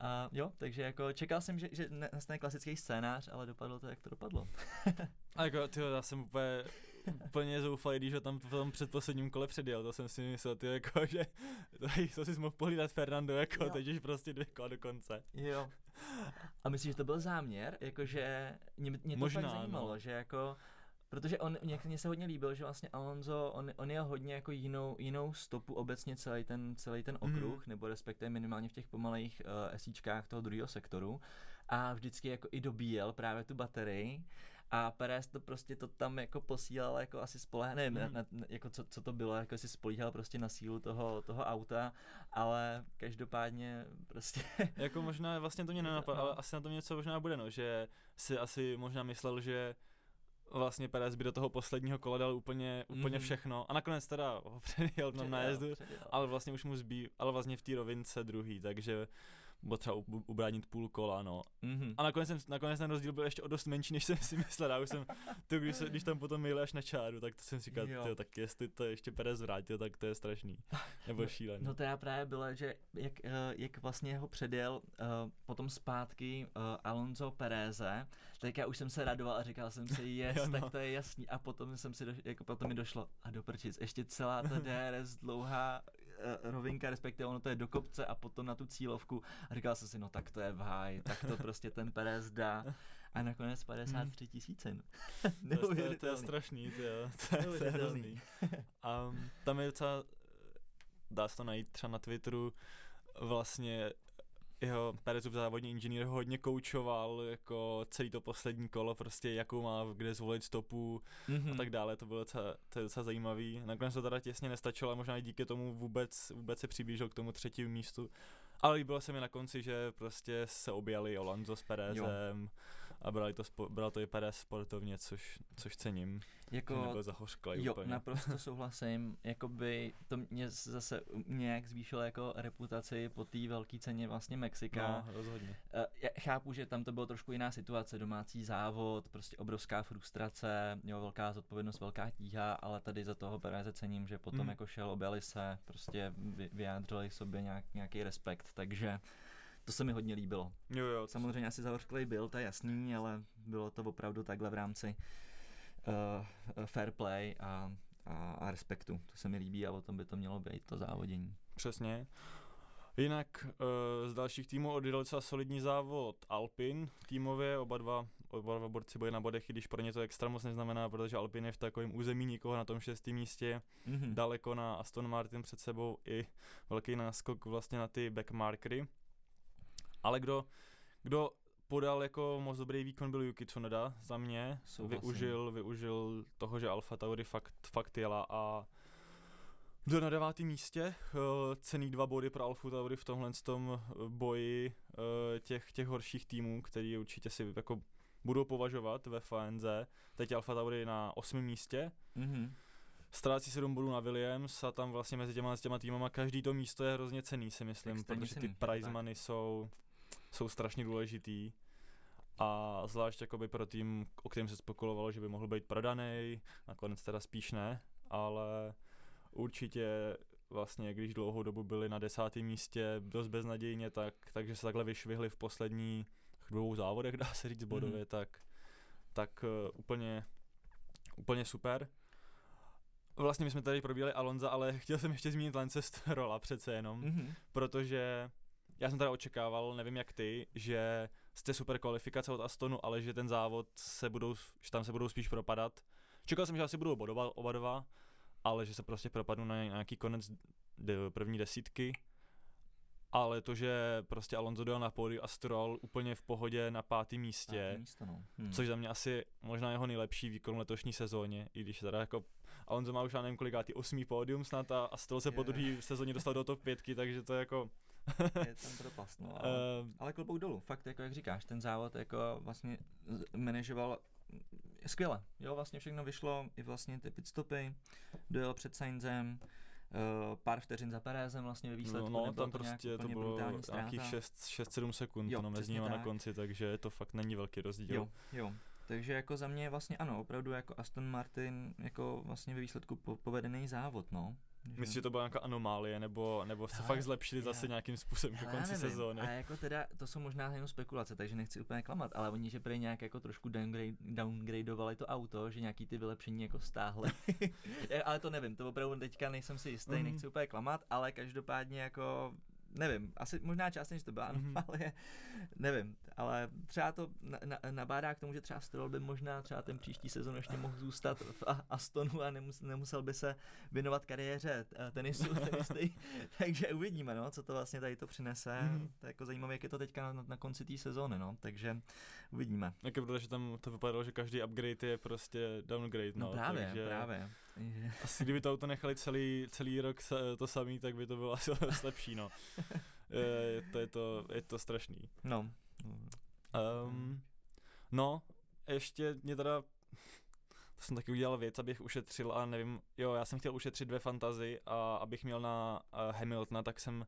A jo, takže jako čekal jsem, že, že nastane klasický scénář, ale dopadlo to, jak to dopadlo. [LAUGHS] a jako, tyjo, já jsem úplně, úplně zoufalý, když ho tam v tom předposledním kole předjel, to jsem si myslel, tyjo, jako, [LAUGHS] že to si mohl pohlídat Fernando, jako, jo. teď už prostě dvě kola do konce. Jo. [LAUGHS] A myslíš, že to byl záměr? Jakože mě, mě to Možná, fakt zajímalo, no. že jako Protože on, mně se hodně líbil, že vlastně Alonso, on, on je hodně jako jinou, jinou stopu obecně celý ten, celý ten mhm. okruh, mm. nebo respektive minimálně v těch pomalých uh, esíčkách toho druhého sektoru a vždycky jako i dobíjel právě tu baterii a Perez to prostě to tam jako posílal jako asi spolehne, nevím, mm. na, na, jako co, co to bylo, jako si spolíhal prostě na sílu toho, toho auta, ale každopádně prostě... jako možná vlastně to mě [LAUGHS] nenapadlo, no. ale asi na tom něco možná bude, no, že si asi možná myslel, že vlastně Perez by do toho posledního kola dal úplně, úplně mm. všechno a nakonec teda ho [LAUGHS] předjel na nájezdu, ale vlastně už mu zbý, ale vlastně v té rovince druhý, takže třeba ubránit půl kola, no. Mm-hmm. A nakonec, jsem, nakonec ten rozdíl byl ještě o dost menší, než jsem si myslel. Já už jsem, to, když, se, když tam potom měli až na čáru, tak to jsem si říkal, tyjo, tak jestli to ještě Perez vrátil, tak to je strašný. [LAUGHS] Nebo šílený. No, to já právě bylo, že jak, uh, jak vlastně ho předjel uh, potom zpátky uh, Alonso Pereze, tak já už jsem se radoval a říkal jsem si, [LAUGHS] yes, jo, no. tak to je jasný. A potom jsem si, do, jako potom mi došlo, a doprčit, ještě celá ta [LAUGHS] DRS dlouhá uh, rovinka, respektive ono to je do kopce a potom na tu cílovku. A říkal jsem si, no tak to je v háji, tak to prostě ten Perez dá. A nakonec 53 tisícin. [LAUGHS] to, je, to je strašný, to je, to je, to je hrozný. A tam je docela, dá se to najít třeba na Twitteru, vlastně jeho Perezův závodní inženýr hodně koučoval jako celý to poslední kolo, prostě jakou má, kde zvolit stopu mm-hmm. a mhm. tak dále, to bylo docela, to je docela zajímavý. Nakonec to teda těsně nestačilo a možná i díky tomu vůbec, vůbec se přiblížil k tomu třetímu místu. Ale líbilo se mi na konci, že prostě se objali Alonso s Perezem. Jo a brali to, spo, brali to i Perez sportovně, což, což cením. Jako, nebyl zahořklý jo, úplně. naprosto [LAUGHS] souhlasím, jakoby to mě zase nějak zvýšilo jako reputaci po té velké ceně vlastně Mexika. No, rozhodně. Uh, já chápu, že tam to bylo trošku jiná situace, domácí závod, prostě obrovská frustrace, jo, velká zodpovědnost, velká tíha, ale tady za toho Pereze cením, že potom mm. jako šel, objeli se, prostě vyjádřili sobě nějak, nějaký respekt, takže to se mi hodně líbilo. Jo, jo, Samozřejmě asi zahořklej byl, to je jasný, ale bylo to opravdu takhle v rámci uh, fair play a, a, a respektu. To se mi líbí a o tom by to mělo být, to závodění. Přesně. Jinak uh, z dalších týmů odjel docela solidní závod Alpin týmově, oba dva, oba dva borci byli na bodech, i když pro ně to extra moc neznamená, protože Alpin je v takovém území nikoho na tom šestém místě, mm-hmm. daleko na Aston Martin před sebou i velký náskok vlastně na ty backmarkery. Ale kdo, kdo podal jako moc dobrý výkon byl Yuki Tsunoda za mě. Souhlasím. Využil, využil toho, že Alfa Tauri fakt, fakt jela a byl na devátém místě, eh, cený dva body pro Alfa Tauri v tomhle tom eh, boji eh, těch, těch horších týmů, který určitě si jako budou považovat ve FNZ. Teď Alfa Tauri na osmém místě. Mm-hmm ztrácí 7 bodů na Williams a tam vlastně mezi těma, těma týmama každý to místo je hrozně cený, si myslím, Extrémně protože ty prize money jsou jsou strašně důležitý. A zvlášť jakoby pro tým, o kterém se spekulovalo, že by mohl být prodaný, nakonec teda spíš ne, ale určitě vlastně, když dlouhou dobu byli na desátém místě dost beznadějně, tak, takže se takhle vyšvihli v posledních dvou závodech, [LAUGHS] dá se říct bodově, mm. tak, tak uh, úplně, úplně super. Vlastně my jsme tady probíhali Alonza, ale [LAUGHS] chtěl jsem ještě zmínit Lance Strolla přece jenom, mm-hmm. protože já jsem teda očekával, nevím jak ty, že jste super kvalifikace od Astonu, ale že ten závod se budou, že tam se budou spíš propadat. Čekal jsem, že asi budou bodovat oba dva, ale že se prostě propadnou na nějaký konec první desítky. Ale to, že prostě Alonso dojel na pódiu a Stroll úplně v pohodě na pátém místě, Pátý místo, no. hmm. což za mě asi možná jeho nejlepší výkon letošní sezóně, i když teda jako Alonso má už já nevím kolikátý osmý pódium snad a, a Stroll se yeah. po druhé sezóně dostal do top pětky, takže to je jako [LAUGHS] je tam propast, no. Ale, uh, ale klobouk dolů, fakt, jako jak říkáš, ten závod jako vlastně manažoval skvěle, jo, vlastně všechno vyšlo, i vlastně ty pitstopy, dojel před Sainzem, Uh, pár vteřin za Perezem vlastně ve výsledku. No, no tam to prostě to bylo nějakých 6-7 sekund jo, no, mezi nimi na konci, takže to fakt není velký rozdíl. Jo, jo. Takže jako za mě vlastně ano, opravdu jako Aston Martin jako vlastně ve výsledku po, povedený závod, no. Myslíš, že to byla nějaká anomálie, nebo, nebo se Hele, fakt zlepšili já- zase nějakým způsobem ke konci nevím, sezóny? A jako teda, to jsou možná jenom spekulace, takže nechci úplně klamat, ale oni, že prý nějak jako trošku downgrade, downgradovali to auto, že nějaký ty vylepšení jako stáhli. [LAUGHS] Je, ale to nevím, to opravdu teďka nejsem si jistý, Mhm. nechci úplně klamat, ale každopádně jako nevím, asi možná částečně to byla Mhm. anomálie, nevím, ale třeba to na, na, nabádá k tomu, že třeba Stroll by možná třeba ten příští sezon ještě mohl zůstat v A- Astonu a nemus, nemusel by se věnovat kariéře eh, tenisu, [LAUGHS] tenisty, takže uvidíme, no, co to vlastně tady to přinese. Mhm. To je jako zajímavé, jak je to teďka na, na konci té sezóny, no, takže uvidíme. Jak je pravda, že tam to vypadalo, že každý upgrade je prostě downgrade, No, no, právě, takže právě. Asi kdyby to auto nechali celý, celý rok to samý, tak by to bylo [LAUGHS] asi lepší, no. Je, to, je, to, je to strašný. No. Um, no, ještě mě teda, to jsem taky udělal věc, abych ušetřil a nevím, jo, já jsem chtěl ušetřit dvě fantazy a abych měl na uh, Hamiltona, tak jsem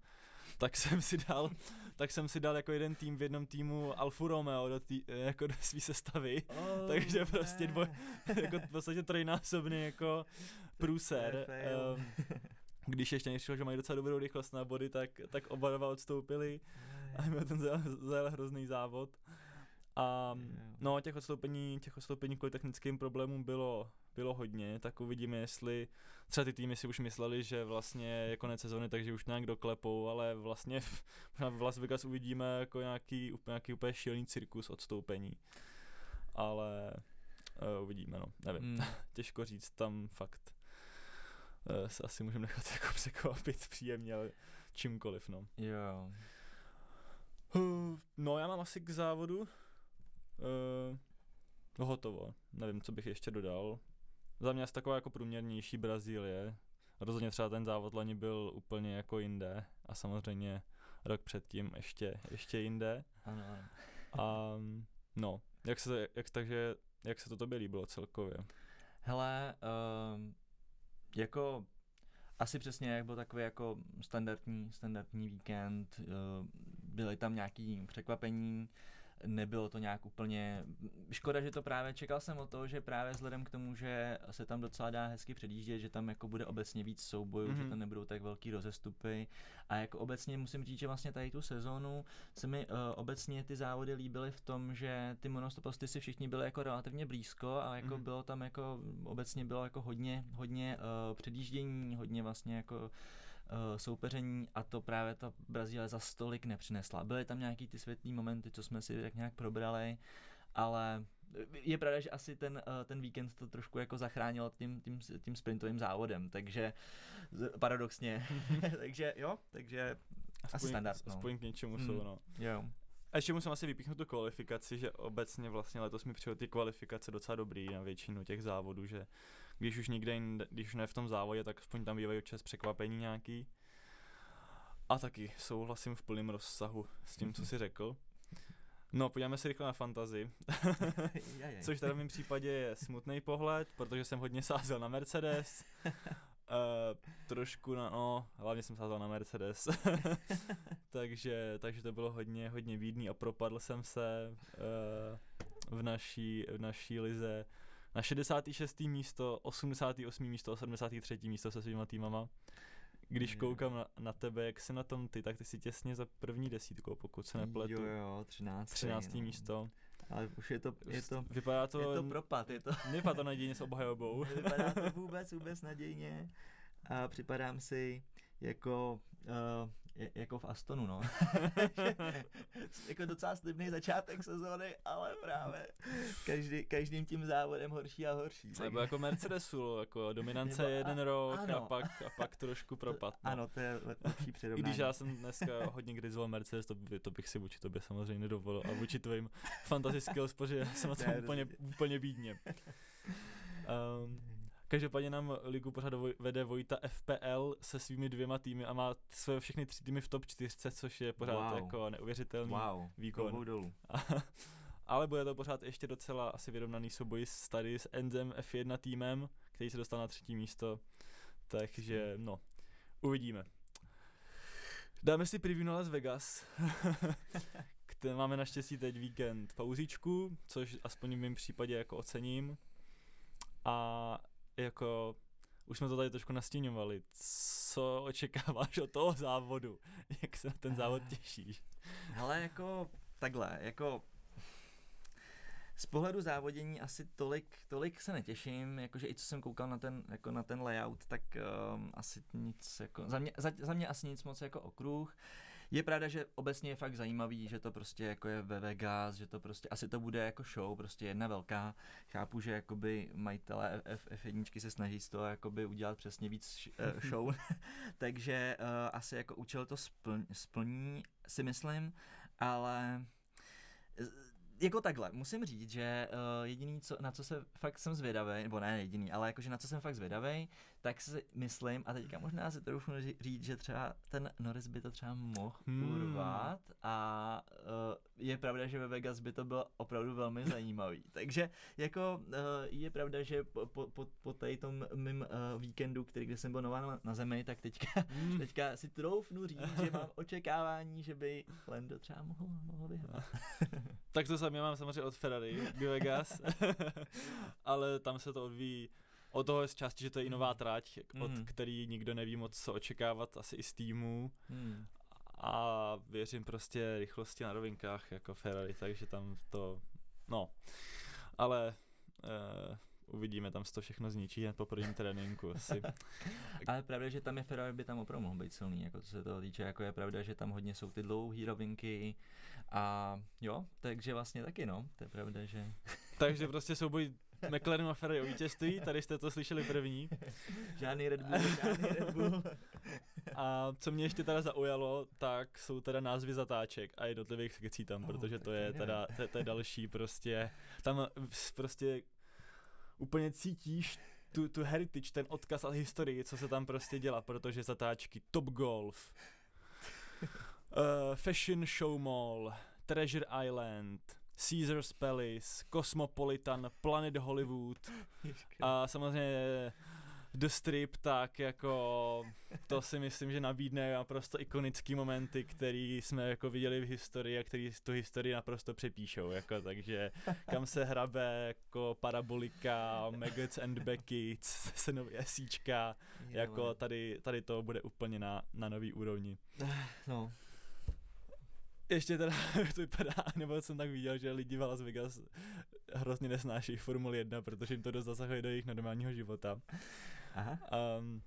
tak jsem si dal, tak jsem si dal jako jeden tým v jednom týmu Alfa Romeo do, tý, jako do svý sestavy, Oh, Takže prostě ne. dvoj- jako v podstatě trojnásobný jako průser. Um, když ještě nešlo, že mají docela dobrou rychlost na body, tak, tak oba dva odstoupili a měl ten zajel, zajel hrozný závod. A no, těch odstoupení, těch odstoupení kvůli technickým problémům bylo, bylo hodně, tak uvidíme, jestli třeba ty týmy si už mysleli, že vlastně je konec sezóny, takže už nějak doklepou, ale vlastně [LAUGHS] v, v Las Vegas uvidíme jako nějaký, úplně- nějaký úplně šílený cirkus odstoupení. Ale uh, uvidíme, no, nevím Mm. [LAUGHS] těžko říct, tam fakt uh, se asi můžeme nechat jako [LAUGHS] překvapit příjemně, ale čímkoliv, no. Jo. Uh, no já mám asi k závodu uh, hotovo, nevím, co bych ještě dodal. Za mě asi taková jako průměrnější Brazílie. Rozhodně třeba ten závod loni byl úplně jako jinde a samozřejmě rok předtím ještě, ještě jinde. Ano, ano. A no, jak se, jak, takže, jak se to tobě líbilo celkově? Hele, um, jako asi přesně jak byl takový jako standardní, standardní víkend, uh, byly tam nějaký překvapení, nebylo to nějak úplně, škoda, že to právě, čekal jsem o to, že právě vzhledem k tomu, že se tam docela dá hezky předjíždět, že tam jako bude obecně víc soubojů, mm-hmm. že Mhm. tam nebudou tak velký rozestupy a jako obecně musím říct, že vlastně tady tu sezónu se mi uh, obecně ty závody líbily v tom, že ty monostoposty si všichni byli jako relativně blízko a jako Mhm. bylo tam jako obecně bylo jako hodně, hodně uh, předjíždění, hodně vlastně jako soupeření a to právě ta Brazílie za stolik nepřinesla. Byly tam nějaký ty světlý momenty, co jsme si tak nějak probrali, ale je pravda, že asi ten, uh, ten víkend to trošku jako zachránil tím, tím, tím sprintovým závodem, takže paradoxně. [LAUGHS] takže jo, takže asi standard, no. aspoň k něčemu Mm. jsou, no. jo. A ještě musím asi vypíchnout tu kvalifikaci, že obecně vlastně letos mi přijde ty kvalifikace docela dobrý na většinu těch závodů, že když už nikde jinde, když už ne v tom závodě, tak aspoň tam bývají občas překvapení nějaký. A taky souhlasím v plném rozsahu s tím, co jsi řekl. No, podíváme se rychle na fantazy, Jajaj. což teda v mém případě je smutný pohled, protože jsem hodně sázel na Mercedes. Uh, trošku na, no, hlavně jsem sázel na Mercedes. [LAUGHS] takže, takže to bylo hodně, hodně bídný a propadl jsem se uh, v, naší, v naší lize na 66. místo, 88. místo a 73. místo se svýma týmama. Když koukám na, na tebe, jak jsi na tom ty, tak ty jsi těsně za první desítkou, pokud se nepletu. Jo, jo, 13. 13. no. místo. Ale už je to, je to, Vypadá to, je to propad, je to, nevypadá to nadějně s obhajobou. [LAUGHS] vypadá to vůbec, vůbec nadějně a připadám si jako, uh, jako v Astonu, no. [LAUGHS] jako docela slibný začátek sezóny, ale právě každý, každým tím závodem horší a horší. Nebo jako Mercedesu, jako dominance Nebo- jeden a- rok a pak, a pak trošku propad. No. Ano, to je le- lepší [LAUGHS] I přirovnání. když já jsem dneska hodně kritizoval Mercedes, to, by, to bych si vůči tobě samozřejmě nedovolil. A vůči tvým fantasy skills, [LAUGHS] protože já jsem na tom Ne, úplně, úplně bídně. Um, každopádně nám ligu pořád vede Vojta FPL se svými dvěma týmy a má své všechny tři týmy v top 4, což je pořád Wow. jako neuvěřitelný Wow, výkon. dolů. A, [LAUGHS] ale bude to pořád ještě docela asi vyrovnaný souboj s tady s Enzem F1 týmem, který se dostal na třetí místo. Takže no, uvidíme. Dáme si preview na Las Vegas. [LAUGHS] Kde máme naštěstí teď víkend pauzíčku, což aspoň v mém případě jako ocením. A jako už jsme to tady trošku nastíňovali. Co očekáváš od toho závodu? [LAUGHS] Jak se na ten závod těšíš? Hele, jako takhle, jako z pohledu závodění asi tolik, tolik se netěším, jakože i co jsem koukal na ten, jako na ten layout, tak um, asi nic, jako, za mě, za, za mě asi nic moc jako okruh. Je pravda, že obecně je fakt zajímavý, že to prostě jako je ve Vegas, že to prostě, asi to bude jako show, prostě jedna velká. Chápu, že jakoby majitelé F, F1 se snaží z toho jakoby udělat přesně víc uh, [LAUGHS] show, [LAUGHS] takže uh, asi jako účel to splň, splní, si myslím, ale jako takhle, musím říct, že uh, jediný, co, na co se fakt jsem zvědavý, nebo ne jediný, ale jakože na co jsem fakt zvědavý, tak si myslím, a teďka možná si trochu říct, že třeba ten Norris by to třeba mohl hmm. urvat a uh, je pravda, že ve Vegas by to bylo opravdu velmi [LAUGHS] zajímavý. Takže jako uh, je pravda, že po, po, po, tady tom mým uh, víkendu, který kde jsem byl nová na, na zemi, tak teďka, hmm. [LAUGHS] teďka si troufnu říct, že mám očekávání, že by Lando třeba mohl, mohl vyhrát. tak to já mám samozřejmě od Ferrari do [LAUGHS] Vegas, ale tam se to odvíjí o toho z části, že to je i nová trať, od mm. který nikdo neví moc co očekávat, asi i z týmu. Mm. A věřím prostě rychlosti na rovinkách jako Ferrari, takže tam to, no. Ale uh, uvidíme, tam se to všechno zničí hned po prvním tréninku asi. [LAUGHS] Ale pravda, že tam je Ferrari by tam opravdu mohl být silný, jako co se toho týče, jako je pravda, že tam hodně jsou ty dlouhé rovinky a jo, takže vlastně taky no, to je pravda, že... takže prostě souboj McLaren a Ferrari o vítězství, tady jste to slyšeli první. [LAUGHS] žádný Red Bull, žádný Red Bull. [LAUGHS] a co mě ještě teda zaujalo, tak jsou teda názvy zatáček a jednotlivých sekcí tam, oh, protože to je teda, to, to je další prostě, tam prostě úplně cítíš tu, tu heritage, ten odkaz a historii, co se tam prostě dělá, protože zatáčky Top Golf, uh, [LAUGHS] Fashion Show Mall, Treasure Island, Caesar's Palace, Cosmopolitan, Planet Hollywood. A samozřejmě The Strip, tak jako to si myslím, že nabídne naprosto ikonický momenty, který jsme jako viděli v historii a který tu historii naprosto přepíšou, jako takže kam se hrabe jako parabolika, Maggots and Beckett, se nový esíčka, jako tady, tady to bude úplně na, na nový úrovni. No, ještě teda [LAUGHS] to vypadá, nebo jsem tak viděl, že lidi v Las Vegas hrozně nesnáší Formuli 1, protože jim to dost zasahuje do jejich normálního života. Aha. Um,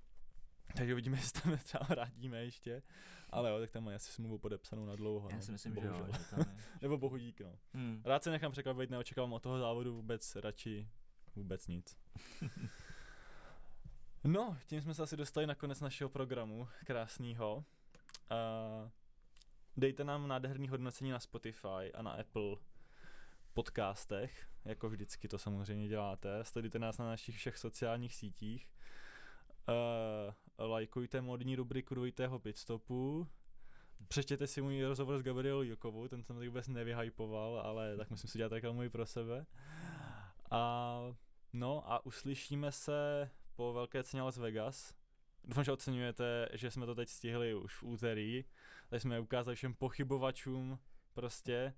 takže uvidíme, [LAUGHS] jestli tam třeba vrátíme ještě. Ale jo, tak tam mají asi smlouvu podepsanou na dlouho. Já no. si myslím, bohužel. že jo. Že tam je. [LAUGHS] Nebo bohu dík, no. Hmm. Rád se nechám překvapit, neočekávám od toho závodu vůbec radši vůbec nic. no, tím jsme se asi dostali na konec našeho programu krásného. Uh, Dejte nám nádherný hodnocení na Spotify a na Apple podcastech, jako vždycky to samozřejmě děláte. Sledujte nás na našich všech sociálních sítích. Uh, lajkujte modní rubriku dvojitého pitstopu. Přečtěte si můj rozhovor s Gabrielou Jokovou, ten jsem tady vůbec nevyhypoval, ale tak musím si dělat reklamu i pro sebe. A no a uslyšíme se po velké ceně Las Vegas. Doufám, že oceňujete, že jsme to teď stihli už v úterý Tady jsme ukázali všem pochybovačům prostě,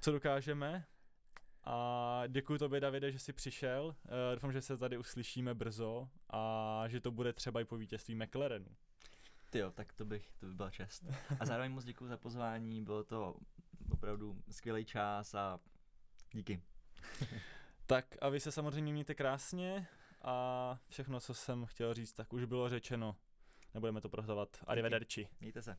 co dokážeme. A děkuji tobě, Davide, že jsi přišel. Uh, doufám, že se tady uslyšíme brzo a že to bude třeba i po vítězství McLarenu. Ty jo, tak to bych, to by byla čest. A zároveň moc děkuji za pozvání, bylo to opravdu skvělý čas a díky. tak a vy se samozřejmě mějte krásně a všechno, co jsem chtěl říct, tak už bylo řečeno. Nebudeme to prohzovat. Arrivederci. Mějte se.